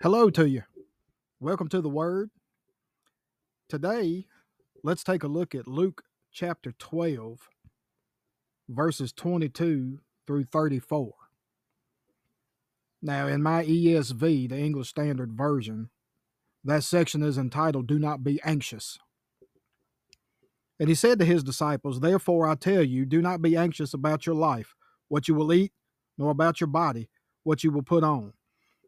Hello to you. Welcome to the Word. Today, let's take a look at Luke chapter 12, verses 22 through 34. Now, in my ESV, the English Standard Version, that section is entitled Do Not Be Anxious. And he said to his disciples, Therefore I tell you, do not be anxious about your life, what you will eat, nor about your body, what you will put on.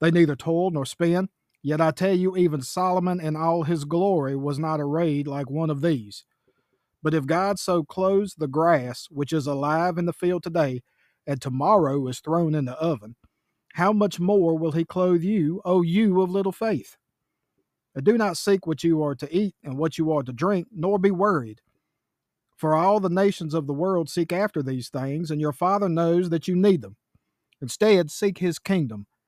They neither toil nor spin. Yet I tell you, even Solomon in all his glory was not arrayed like one of these. But if God so clothes the grass, which is alive in the field today, and tomorrow is thrown in the oven, how much more will he clothe you, O you of little faith? And do not seek what you are to eat and what you are to drink, nor be worried. For all the nations of the world seek after these things, and your Father knows that you need them. Instead, seek his kingdom,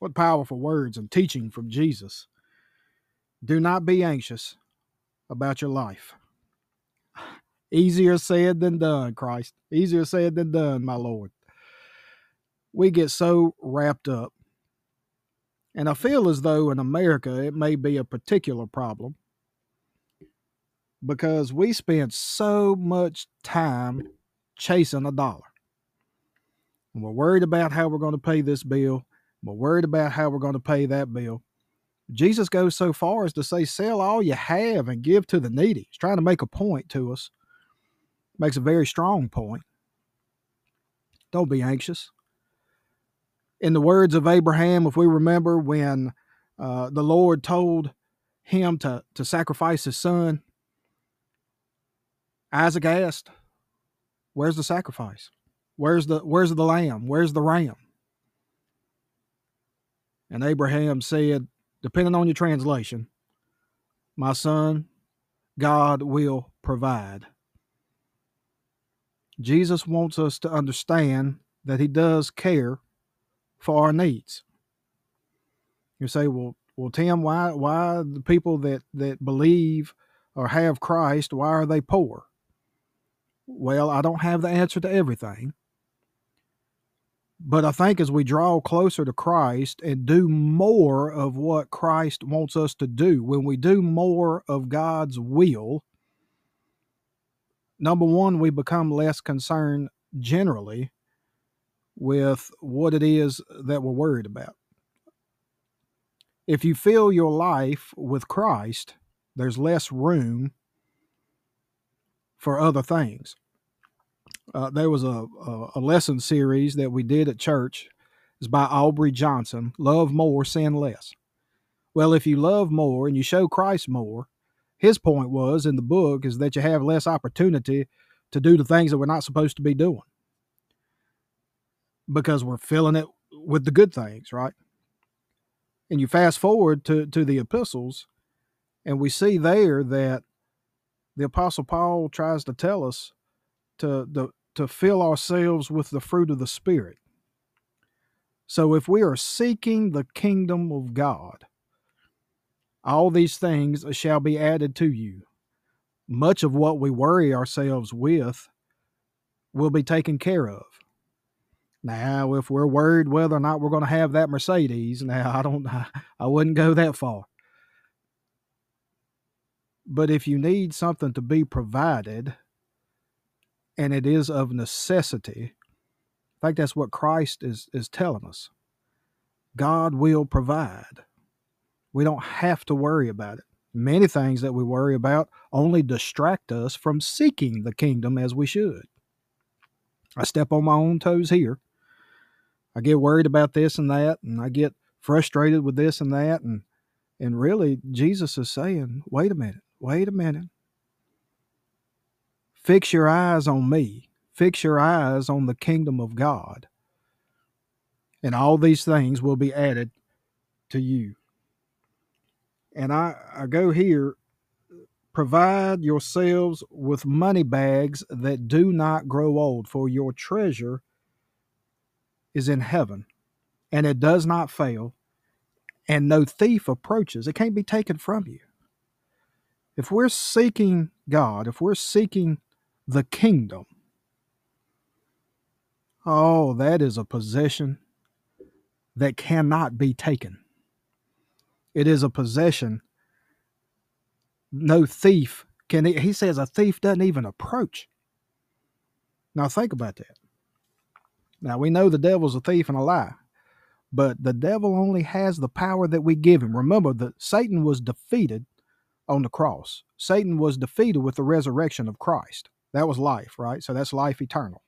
What powerful words and teaching from Jesus. Do not be anxious about your life. Easier said than done, Christ. Easier said than done, my Lord. We get so wrapped up. And I feel as though in America it may be a particular problem because we spend so much time chasing a dollar. And we're worried about how we're going to pay this bill. We're worried about how we're going to pay that bill. Jesus goes so far as to say, sell all you have and give to the needy. He's trying to make a point to us. Makes a very strong point. Don't be anxious. In the words of Abraham, if we remember when uh, the Lord told him to, to sacrifice his son, Isaac asked, Where's the sacrifice? Where's the where's the lamb? Where's the ram? And Abraham said, depending on your translation, my son, God will provide. Jesus wants us to understand that he does care for our needs. You say, well, well, Tim, why why the people that that believe or have Christ, why are they poor? Well, I don't have the answer to everything. But I think as we draw closer to Christ and do more of what Christ wants us to do, when we do more of God's will, number one, we become less concerned generally with what it is that we're worried about. If you fill your life with Christ, there's less room for other things uh, there was a, a, lesson series that we did at church. It's by Aubrey Johnson. Love more, sin less. Well, if you love more and you show Christ more, his point was in the book is that you have less opportunity to do the things that we're not supposed to be doing because we're filling it with the good things, right? And you fast forward to, to the epistles, and we see there that the apostle Paul tries to tell us to the to fill ourselves with the fruit of the Spirit. So if we are seeking the kingdom of God, all these things shall be added to you. Much of what we worry ourselves with will be taken care of. Now, if we're worried whether or not we're going to have that Mercedes, now I don't, I wouldn't go that far. But if you need something to be provided, and it is of necessity. In fact, that's what Christ is, is telling us. God will provide. We don't have to worry about it. Many things that we worry about only distract us from seeking the kingdom as we should. I step on my own toes here. I get worried about this and that, and I get frustrated with this and that, and and really Jesus is saying, wait a minute, wait a minute. Fix your eyes on me. Fix your eyes on the kingdom of God. And all these things will be added to you. And I, I go here provide yourselves with money bags that do not grow old, for your treasure is in heaven, and it does not fail, and no thief approaches. It can't be taken from you. If we're seeking God, if we're seeking the kingdom, oh, that is a possession that cannot be taken. It is a possession no thief can. He says a thief doesn't even approach. Now think about that. Now we know the devil's a thief and a lie, but the devil only has the power that we give him. Remember that Satan was defeated on the cross. Satan was defeated with the resurrection of Christ. That was life, right? So that's life eternal.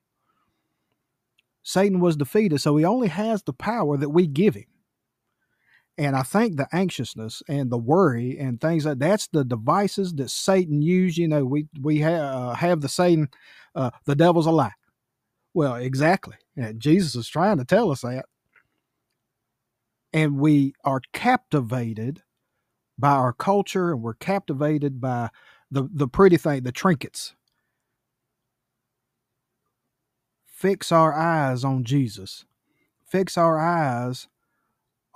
Satan was defeated, so he only has the power that we give him. And I think the anxiousness and the worry and things like that's the devices that Satan used. You know, we we ha- uh, have the Satan, uh, the devil's a lie. Well, exactly. And Jesus is trying to tell us that. And we are captivated by our culture and we're captivated by the, the pretty thing, the trinkets. Fix our eyes on Jesus. Fix our eyes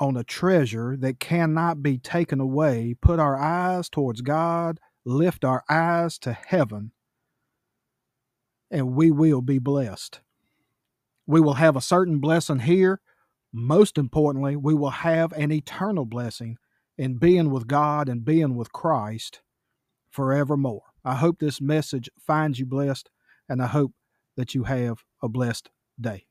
on a treasure that cannot be taken away, put our eyes towards God, lift our eyes to heaven, and we will be blessed. We will have a certain blessing here. Most importantly, we will have an eternal blessing in being with God and being with Christ forevermore. I hope this message finds you blessed, and I hope that you have a blessed day.